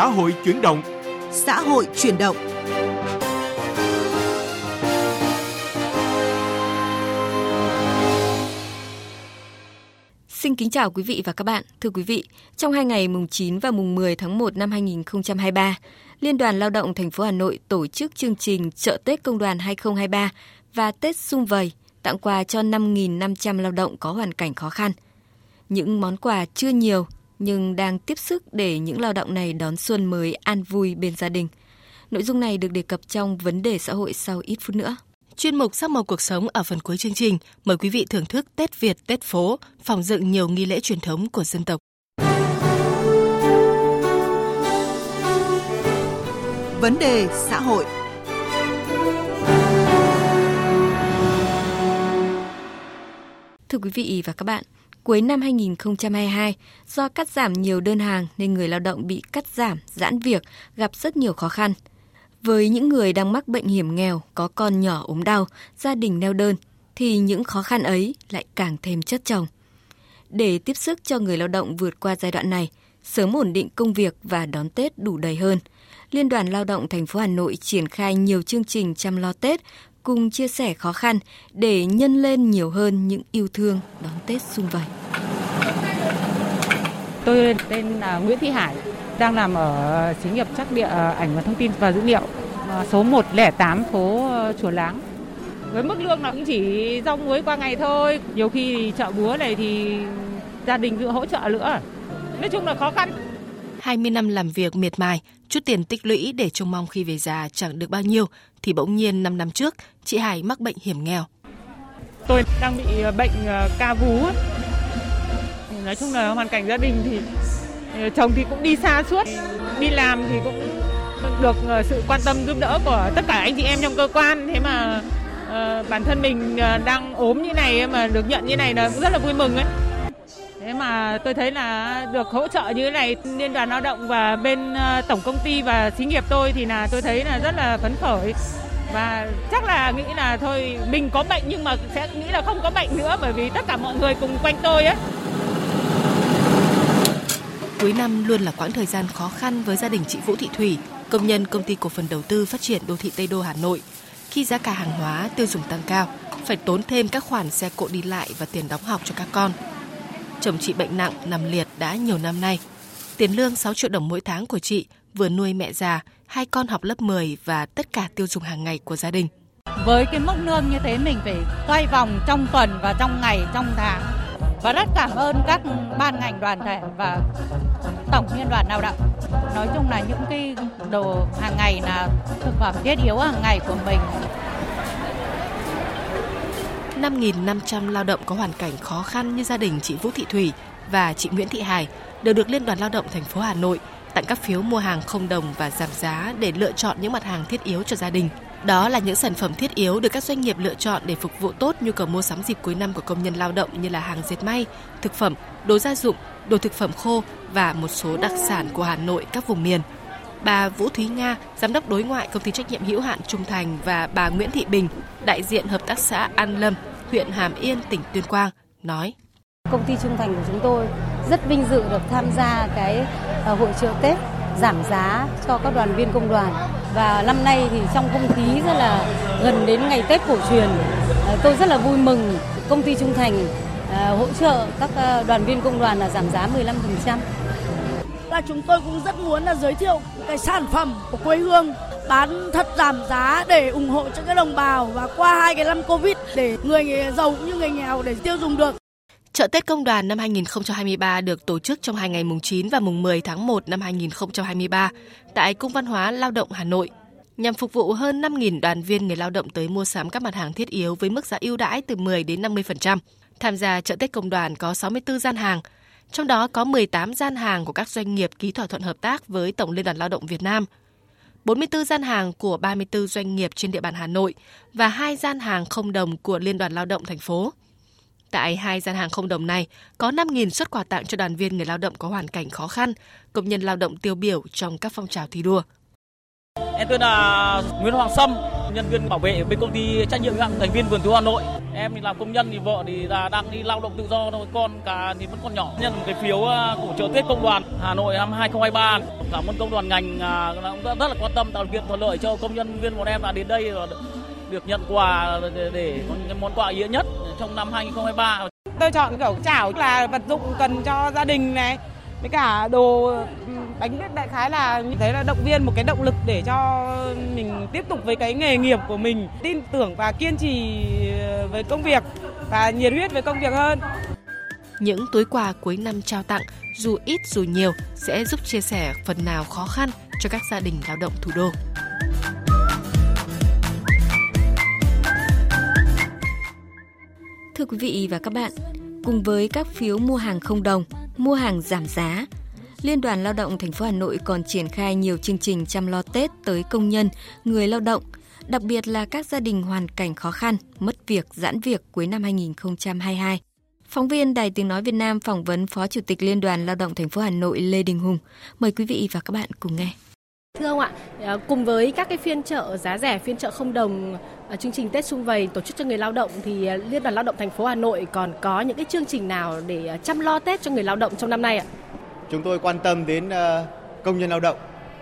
xã hội chuyển động. Xã hội chuyển động. Xin kính chào quý vị và các bạn. Thưa quý vị, trong hai ngày mùng 9 và mùng 10 tháng 1 năm 2023, Liên đoàn Lao động thành phố Hà Nội tổ chức chương trình Chợ Tết Công đoàn 2023 và Tết Xung Vầy tặng quà cho 5.500 lao động có hoàn cảnh khó khăn. Những món quà chưa nhiều nhưng đang tiếp sức để những lao động này đón xuân mới an vui bên gia đình. Nội dung này được đề cập trong vấn đề xã hội sau ít phút nữa. Chuyên mục sắc màu cuộc sống ở phần cuối chương trình mời quý vị thưởng thức Tết Việt, Tết phố, phòng dựng nhiều nghi lễ truyền thống của dân tộc. Vấn đề xã hội Thưa quý vị và các bạn, cuối năm 2022, do cắt giảm nhiều đơn hàng nên người lao động bị cắt giảm, giãn việc, gặp rất nhiều khó khăn. Với những người đang mắc bệnh hiểm nghèo, có con nhỏ ốm đau, gia đình neo đơn, thì những khó khăn ấy lại càng thêm chất chồng. Để tiếp sức cho người lao động vượt qua giai đoạn này, sớm ổn định công việc và đón Tết đủ đầy hơn, Liên đoàn Lao động thành phố Hà Nội triển khai nhiều chương trình chăm lo Tết cùng chia sẻ khó khăn để nhân lên nhiều hơn những yêu thương đón Tết xung vầy. Tôi tên là Nguyễn Thị Hải, đang làm ở xí nghiệp chắc địa à, ảnh và thông tin và dữ liệu à, số 108 phố ờ, Chùa Láng. Với mức lương là cũng chỉ rau muối qua ngày thôi. Nhiều khi thì chợ búa này thì gia đình tự hỗ trợ nữa. Nói chung là khó khăn. 20 năm làm việc miệt mài, chút tiền tích lũy để trông mong khi về già chẳng được bao nhiêu, thì bỗng nhiên 5 năm trước, chị Hải mắc bệnh hiểm nghèo. Tôi đang bị ờ, bệnh ờ, ca vú. Nói chung là hoàn cảnh gia đình thì ờ, chồng thì cũng đi xa suốt, đi làm thì cũng được sự quan tâm giúp đỡ của tất cả anh chị em trong cơ quan. Thế mà bản thân mình đang ốm như này mà được nhận như này là cũng rất là vui mừng ấy. Thế mà tôi thấy là được hỗ trợ như thế này liên đoàn lao động và bên ờ, tổng công ty và xí nghiệp tôi thì là tôi thấy là rất là phấn khởi và chắc là nghĩ là thôi mình có bệnh nhưng mà sẽ nghĩ là không có bệnh nữa bởi vì tất cả mọi người cùng quanh tôi ấy. Cuối năm luôn là quãng thời gian khó khăn với gia đình chị Vũ Thị Thủy, công nhân công ty cổ phần đầu tư phát triển đô thị Tây Đô Hà Nội. Khi giá cả hàng hóa tiêu dùng tăng cao, phải tốn thêm các khoản xe cộ đi lại và tiền đóng học cho các con. Chồng chị bệnh nặng nằm liệt đã nhiều năm nay. Tiền lương 6 triệu đồng mỗi tháng của chị vừa nuôi mẹ già, hai con học lớp 10 và tất cả tiêu dùng hàng ngày của gia đình. Với cái mức lương như thế mình phải quay vòng trong tuần và trong ngày, trong tháng. Và rất cảm ơn các ban ngành đoàn thể và tổng liên đoàn lao động. Nói chung là những cái đồ hàng ngày là thực phẩm thiết yếu hàng ngày của mình 5.500 lao động có hoàn cảnh khó khăn như gia đình chị Vũ Thị Thủy và chị Nguyễn Thị Hải đều được Liên đoàn Lao động thành phố Hà Nội tặng các phiếu mua hàng không đồng và giảm giá để lựa chọn những mặt hàng thiết yếu cho gia đình. Đó là những sản phẩm thiết yếu được các doanh nghiệp lựa chọn để phục vụ tốt nhu cầu mua sắm dịp cuối năm của công nhân lao động như là hàng dệt may, thực phẩm, đồ gia dụng, đồ thực phẩm khô và một số đặc sản của Hà Nội các vùng miền. Bà Vũ Thúy Nga, giám đốc đối ngoại công ty trách nhiệm hữu hạn Trung Thành và bà Nguyễn Thị Bình, đại diện hợp tác xã An Lâm, huyện Hàm Yên, tỉnh Tuyên Quang nói: Công ty Trung Thành của chúng tôi rất vinh dự được tham gia cái hội trợ Tết giảm giá cho các đoàn viên công đoàn. Và năm nay thì trong không khí rất là gần đến ngày Tết cổ truyền tôi rất là vui mừng công ty Trung Thành hỗ trợ các đoàn viên công đoàn là giảm giá 15% là chúng tôi cũng rất muốn là giới thiệu cái sản phẩm của quê hương bán thật giảm giá để ủng hộ cho các đồng bào và qua hai cái năm Covid để người giàu cũng như người nghèo để tiêu dùng được. Chợ Tết Công đoàn năm 2023 được tổ chức trong hai ngày mùng 9 và mùng 10 tháng 1 năm 2023 tại Cung Văn hóa Lao động Hà Nội nhằm phục vụ hơn 5.000 đoàn viên người lao động tới mua sắm các mặt hàng thiết yếu với mức giá ưu đãi từ 10 đến 50%. Tham gia chợ Tết Công đoàn có 64 gian hàng, trong đó có 18 gian hàng của các doanh nghiệp ký thỏa thuận hợp tác với Tổng Liên đoàn Lao động Việt Nam, 44 gian hàng của 34 doanh nghiệp trên địa bàn Hà Nội và hai gian hàng không đồng của Liên đoàn Lao động thành phố. Tại hai gian hàng không đồng này có 5.000 xuất quà tặng cho đoàn viên người lao động có hoàn cảnh khó khăn, công nhân lao động tiêu biểu trong các phong trào thi đua. Em tên là Nguyễn Hoàng Sâm, nhân viên bảo vệ bên công ty trách nhiệm hữu hạn thành viên vườn thú Hà Nội. Em thì làm công nhân thì vợ thì là đang đi lao động tự do thôi, con cả thì vẫn còn nhỏ. Nhận cái phiếu à, của chợ Tết công đoàn Hà Nội năm 2023. Cảm ơn công đoàn ngành à, cũng rất là quan tâm tạo điều kiện thuận lợi cho công nhân viên bọn em là đến đây được nhận quà để, để có món quà ý nghĩa nhất trong năm 2023. Tôi chọn kiểu chảo là vật dụng cần cho gia đình này, với cả đồ ừ, Đánh biết đại khái là như thế là động viên một cái động lực để cho mình tiếp tục với cái nghề nghiệp của mình tin tưởng và kiên trì với công việc và nhiệt huyết với công việc hơn những túi quà cuối năm trao tặng dù ít dù nhiều sẽ giúp chia sẻ phần nào khó khăn cho các gia đình lao động thủ đô. Thưa quý vị và các bạn, cùng với các phiếu mua hàng không đồng, mua hàng giảm giá, Liên đoàn Lao động thành phố Hà Nội còn triển khai nhiều chương trình chăm lo Tết tới công nhân, người lao động, đặc biệt là các gia đình hoàn cảnh khó khăn, mất việc, giãn việc cuối năm 2022. Phóng viên Đài Tiếng Nói Việt Nam phỏng vấn Phó Chủ tịch Liên đoàn Lao động thành phố Hà Nội Lê Đình Hùng. Mời quý vị và các bạn cùng nghe. Thưa ông ạ, à, cùng với các cái phiên chợ giá rẻ, phiên chợ không đồng, à, chương trình Tết xung vầy tổ chức cho người lao động thì à, Liên đoàn Lao động thành phố Hà Nội còn có những cái chương trình nào để chăm lo Tết cho người lao động trong năm nay ạ? Chúng tôi quan tâm đến ờ, công nhân lao động,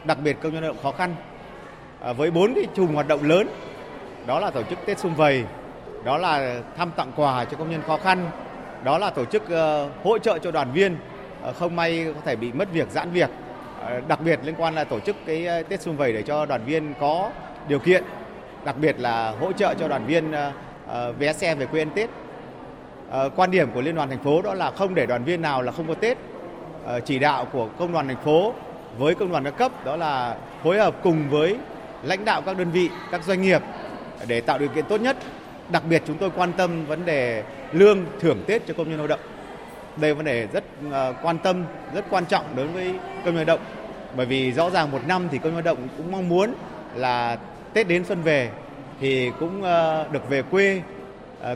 đặc biệt công nhân lao động khó khăn ờ, với bốn cái chùm hoạt động lớn. Đó là tổ chức Tết xung vầy, đó là thăm tặng quà cho công nhân khó khăn, đó là tổ chức ờ, hỗ trợ cho đoàn viên không may có thể bị mất việc, giãn việc đặc biệt liên quan là tổ chức cái Tết Xuân Vầy để cho đoàn viên có điều kiện, đặc biệt là hỗ trợ cho đoàn viên vé xe về quê ăn Tết. Quan điểm của Liên đoàn thành phố đó là không để đoàn viên nào là không có Tết. Ờ, chỉ đạo của công đoàn thành phố với công đoàn các cấp đó là phối hợp cùng với lãnh đạo các đơn vị, các doanh nghiệp để tạo điều kiện tốt nhất. Đặc biệt chúng tôi quan tâm vấn đề lương thưởng Tết cho công nhân lao động đây là vấn đề rất ờ, quan tâm, rất quan trọng đối với công nhân lao động. Bởi vì rõ ràng một năm thì công nhân lao động cũng mong muốn là Tết đến xuân về thì cũng ờ, được về quê,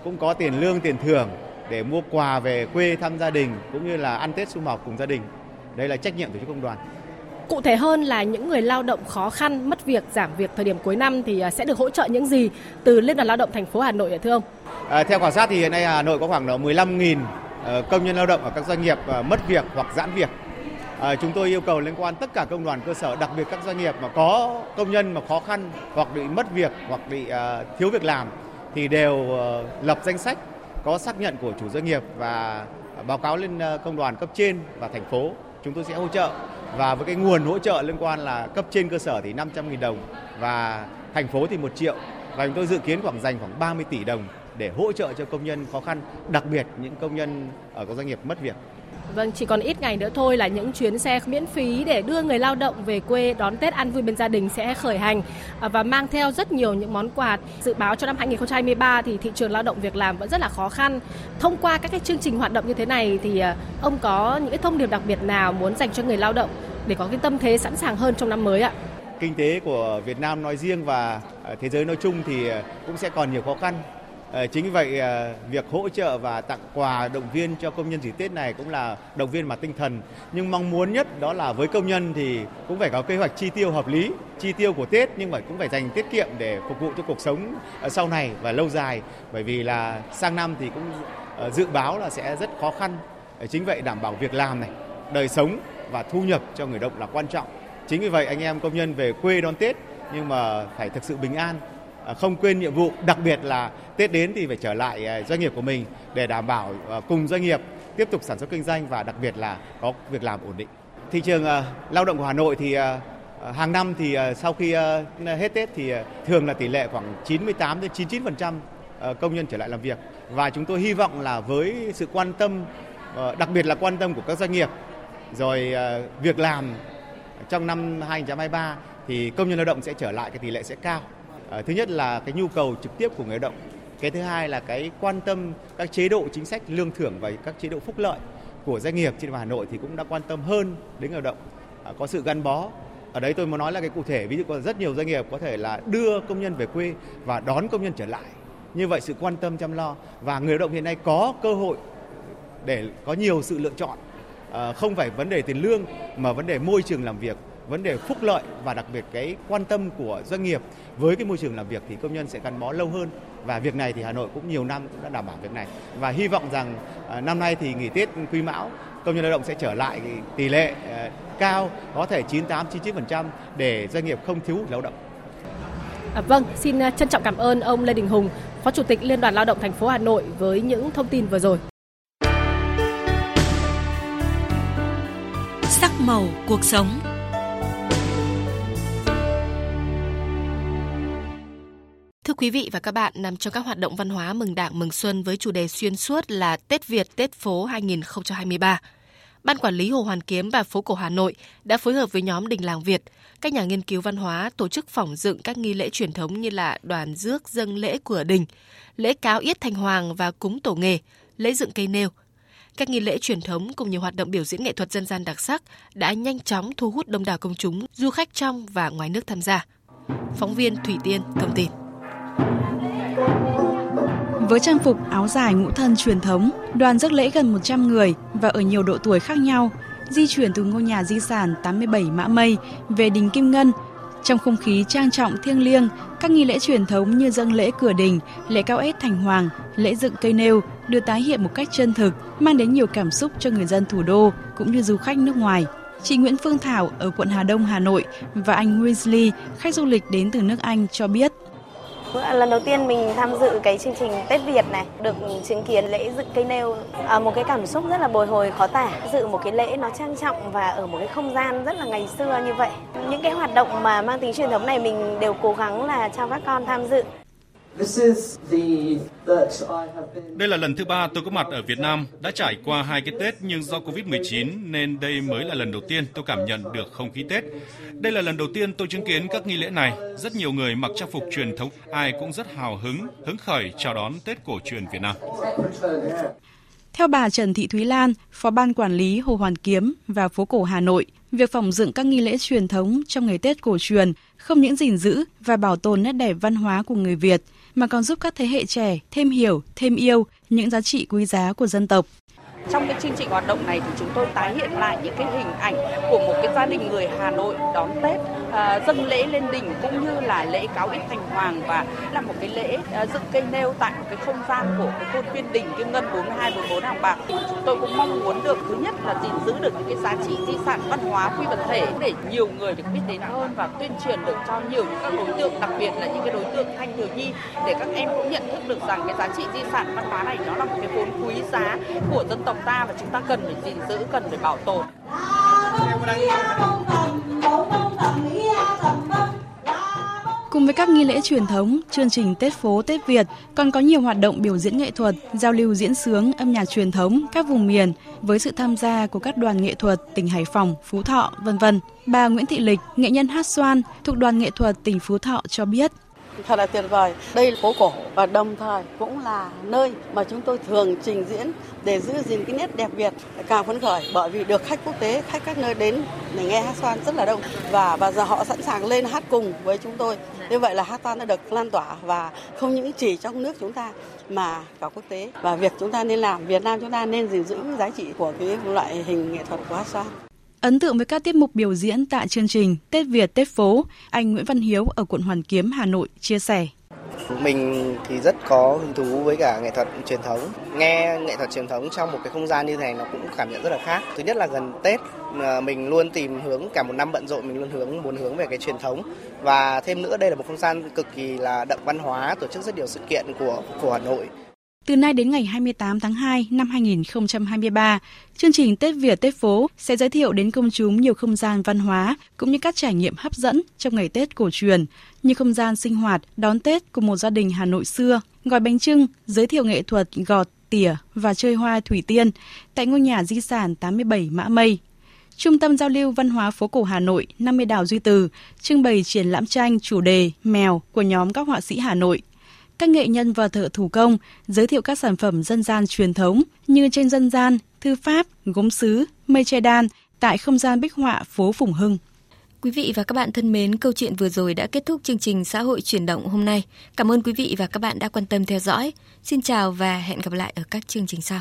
cũng có tiền lương, tiền thưởng để mua quà về quê thăm gia đình cũng như là ăn Tết sum họp cùng gia đình. Đây là trách nhiệm của công đoàn. Cụ thể hơn là những người lao động khó khăn, mất việc, giảm việc thời điểm cuối năm thì sẽ được hỗ trợ những gì từ Liên đoàn Lao động thành phố Hà Nội thưa ông? À, theo quan sát thì hiện nay Hà Nội có khoảng 15.000 Ờ, công nhân lao động ở các doanh nghiệp ờ, mất việc hoặc giãn việc. À, chúng tôi yêu cầu liên quan tất cả công đoàn cơ sở, đặc biệt các doanh nghiệp mà có công nhân mà khó khăn hoặc bị mất việc hoặc bị uh, thiếu việc làm thì đều uh, lập danh sách có xác nhận của chủ doanh nghiệp và báo cáo lên ờ, công đoàn cấp trên và thành phố. Chúng tôi sẽ hỗ trợ và với cái nguồn hỗ trợ liên quan là cấp trên cơ sở thì 500.000 đồng và thành phố thì 1 triệu và chúng tôi dự kiến khoảng dành khoảng 30 tỷ đồng để hỗ trợ cho công nhân khó khăn, đặc biệt những công nhân ờ, ở các doanh nghiệp mất việc. Vâng, chỉ còn ít ngày nữa thôi là những chuyến xe miễn phí để đưa người lao động về quê đón Tết ăn vui bên gia đình sẽ khởi hành à, và mang theo rất nhiều những món quà. Dự báo cho năm 2023 thì thị trường lao động việc làm vẫn rất là khó khăn. Thông qua các cái chương trình hoạt động như thế này thì à, ông có những cái thông điệp đặc biệt nào muốn dành cho người lao động để có cái tâm thế sẵn sàng hơn trong năm mới ạ? Kinh tế của Việt Nam nói riêng và à, thế giới nói chung thì cũng sẽ còn nhiều khó khăn Ờ, chính vậy ờ, việc hỗ trợ và tặng quà động viên cho công nhân dịp Tết này cũng là động viên mặt tinh thần. Nhưng mong muốn nhất đó là với công nhân thì cũng phải có kế hoạch chi tiêu hợp lý, chi tiêu của Tết nhưng mà cũng phải dành tiết kiệm để phục vụ cho cuộc sống ờ, sau này và lâu dài. Bởi vì là sang năm thì cũng dự báo là sẽ rất khó khăn. Chính vậy đảm bảo việc làm này, đời sống và thu nhập cho người động là quan trọng. Chính vì vậy anh em công nhân về quê đón Tết nhưng mà phải thực sự bình an À, không quên nhiệm vụ, đặc biệt là Tết đến thì phải trở lại à, doanh nghiệp của mình để đảm bảo à, cùng doanh nghiệp tiếp tục sản xuất kinh doanh và đặc biệt là có việc làm ổn định. Thị trường lao động của Hà Nội thì hàng năm thì sau khi hết Tết thì thường là tỷ lệ khoảng 98 đến 99% công nhân trở lại làm việc và chúng tôi hy vọng là với sự quan tâm đặc biệt là quan tâm của các doanh nghiệp rồi việc làm trong năm 2023 thì công nhân lao động sẽ trở lại cái tỷ lệ sẽ cao. Ờ, thứ nhất là cái nhu cầu trực tiếp của người lao động. Cái thứ hai là cái quan tâm các chế độ chính sách lương thưởng và các chế độ phúc lợi của doanh nghiệp trên Hà Nội thì cũng đã quan tâm hơn đến người lao động. À, có sự gắn bó. Ở đấy tôi muốn nói là cái cụ thể ví dụ có rất nhiều doanh nghiệp có thể là đưa công nhân về quê và đón công nhân trở lại. Như vậy sự quan tâm chăm lo và người lao động hiện nay có cơ hội để có nhiều sự lựa chọn. À, không phải vấn đề tiền lương mà vấn đề môi trường làm việc vấn đề phúc lợi và đặc biệt cái quan tâm của doanh nghiệp với cái môi trường làm việc thì công nhân sẽ gắn bó lâu hơn và việc này thì Hà Nội cũng nhiều năm cũng đã đảm bảo việc này và hy vọng rằng à, năm nay thì nghỉ Tết Quý Mão công nhân lao động sẽ trở lại tỷ lệ à, cao có thể 98 99% để doanh nghiệp không thiếu lao động. À, vâng, xin à, trân trọng cảm ơn ông Lê Đình Hùng, Phó Chủ tịch Liên đoàn Lao động thành phố Hà Nội với những thông tin vừa rồi. Sắc màu cuộc sống quý vị và các bạn, nằm trong các hoạt động văn hóa mừng Đảng mừng Xuân với chủ đề xuyên suốt là Tết Việt Tết phố 2023. Ban quản lý Hồ Hoàn Kiếm và phố cổ Hà Nội đã phối hợp với nhóm Đình Làng Việt, các nhà nghiên cứu văn hóa tổ chức phỏng dựng các nghi lễ truyền thống như là đoàn rước dâng lễ cửa đình, lễ cáo yết thành hoàng và cúng tổ nghề, lễ dựng cây nêu. Các nghi lễ truyền thống cùng nhiều hoạt động biểu diễn nghệ thuật dân gian đặc sắc đã nhanh chóng thu hút đông đảo công chúng, du khách trong và ngoài nước tham gia. Phóng viên Thủy Tiên thông tin. Với trang phục áo dài ngũ thân truyền thống, đoàn rước lễ gần 100 người và ở nhiều độ tuổi khác nhau, di chuyển từ ngôi nhà di sản 87 Mã Mây về đình Kim Ngân. Trong không khí trang trọng thiêng liêng, các nghi lễ truyền thống như dâng lễ cửa đình, lễ cao ết thành hoàng, lễ dựng cây nêu được tái hiện một cách chân thực, mang đến nhiều cảm xúc cho người dân thủ đô cũng như du khách nước ngoài. Chị Nguyễn Phương Thảo ở quận Hà Đông, Hà Nội và anh Winsley, khách du lịch đến từ nước Anh cho biết Lần đầu tiên mình tham dự cái chương trình Tết Việt này, được chứng kiến lễ dựng cây nêu, à, một cái cảm xúc rất là bồi hồi khó tả. Dự một cái lễ nó trang trọng và ở một cái không gian rất là ngày xưa như vậy. Những cái hoạt động mà mang tính truyền thống này mình đều cố gắng là cho các con tham dự. Đây là lần thứ ba tôi có mặt ở Việt Nam, đã trải qua hai cái Tết nhưng do Covid-19 nên đây mới là lần đầu tiên tôi cảm nhận được không khí Tết. Đây là lần đầu tiên tôi chứng kiến các nghi lễ này. Rất nhiều người mặc trang phục truyền thống, ai cũng rất hào hứng, hứng khởi chào đón Tết cổ truyền Việt Nam. Theo bà Trần Thị Thúy Lan, Phó Ban Quản lý Hồ Hoàn Kiếm và phố cổ Hà Nội, việc phòng dựng các nghi lễ truyền thống trong ngày Tết cổ truyền không những gìn giữ và bảo tồn nét đẹp văn hóa của người Việt, mà còn giúp các thế hệ trẻ thêm hiểu, thêm yêu những giá trị quý giá của dân tộc. Trong cái chương trình hoạt động này thì chúng tôi tái hiện lại những cái hình ảnh của một cái gia đình người Hà Nội đón Tết, à, dân lễ lên đỉnh cũng như là lễ cáo ít thành hoàng và là một cái lễ à, dựng cây nêu tại một cái không gian của cái khuôn Viên đỉnh Kim Ngân 4244 Hàng Bạc. Chúng tôi cũng mong muốn được thứ nhất là gìn giữ được những cái giá trị di sản văn hóa phi vật thể để nhiều người được biết đến hơn và tuyên truyền được cho nhiều những các đối tượng đặc biệt là những cái đối tượng thanh thiếu nhi để các em cũng nhận thức được rằng cái giá trị di sản văn hóa này nó là một cái vốn quý giá của dân tộc tộc ta và chúng ta cần phải gìn giữ, cần phải bảo tồn. Cùng với các nghi lễ truyền thống, chương trình Tết phố Tết Việt còn có nhiều hoạt động biểu diễn nghệ thuật, giao lưu diễn sướng, âm nhạc truyền thống các vùng miền với sự tham gia của các đoàn nghệ thuật tỉnh Hải Phòng, Phú Thọ, vân vân. Bà Nguyễn Thị Lịch, nghệ nhân hát xoan thuộc đoàn nghệ thuật tỉnh Phú Thọ cho biết thật là tuyệt vời. Đây là phố cổ và đồng thời cũng là nơi mà chúng tôi thường trình diễn để giữ gìn cái nét đẹp Việt càng phấn khởi bởi vì được khách quốc tế, khách các nơi đến để nghe hát xoan rất là đông và và giờ họ sẵn sàng lên hát cùng với chúng tôi. Như vậy là hát xoan đã được lan tỏa và không những chỉ trong nước chúng ta mà cả quốc tế và việc chúng ta nên làm Việt Nam chúng ta nên gìn giữ giá trị của cái loại hình nghệ thuật của hát xoan. Ấn tượng với các tiết mục biểu diễn tại chương trình Tết Việt Tết Phố, anh Nguyễn Văn Hiếu ở quận Hoàn Kiếm, Hà Nội chia sẻ. Mình thì rất có hứng thú với cả nghệ thuật truyền thống. Nghe nghệ thuật truyền thống trong một cái không gian như thế này nó cũng cảm nhận rất là khác. Thứ nhất là gần Tết à, mình luôn tìm hướng cả một năm bận rộn mình luôn hướng muốn hướng về cái truyền thống và thêm nữa đây là một không gian cực kỳ là đậm văn hóa tổ chức rất nhiều sự kiện của của Hà Nội từ nay đến ngày 28 tháng 2 năm 2023, chương trình Tết Việt Tết Phố sẽ giới thiệu đến công chúng nhiều không gian văn hóa cũng như các trải nghiệm hấp dẫn trong ngày Tết cổ truyền, như không gian sinh hoạt đón Tết của một gia đình Hà Nội xưa, gói bánh trưng, giới thiệu nghệ thuật gọt, tỉa và chơi hoa thủy tiên tại ngôi nhà di sản 87 Mã Mây. Trung tâm Giao lưu Văn hóa Phố Cổ Hà Nội 50 Đào Duy Từ trưng bày triển lãm tranh chủ đề Mèo của nhóm các họa sĩ Hà Nội các nghệ nhân và thợ thủ công giới thiệu các sản phẩm dân gian truyền thống như tranh dân gian, thư pháp, gốm sứ, mây che đan tại không gian bích họa phố Phùng Hưng. Quý vị và các bạn thân mến, câu chuyện vừa rồi đã kết thúc chương trình xã hội chuyển động hôm nay. Cảm ơn quý vị và các bạn đã quan tâm theo dõi. Xin chào và hẹn gặp lại ở các chương trình sau.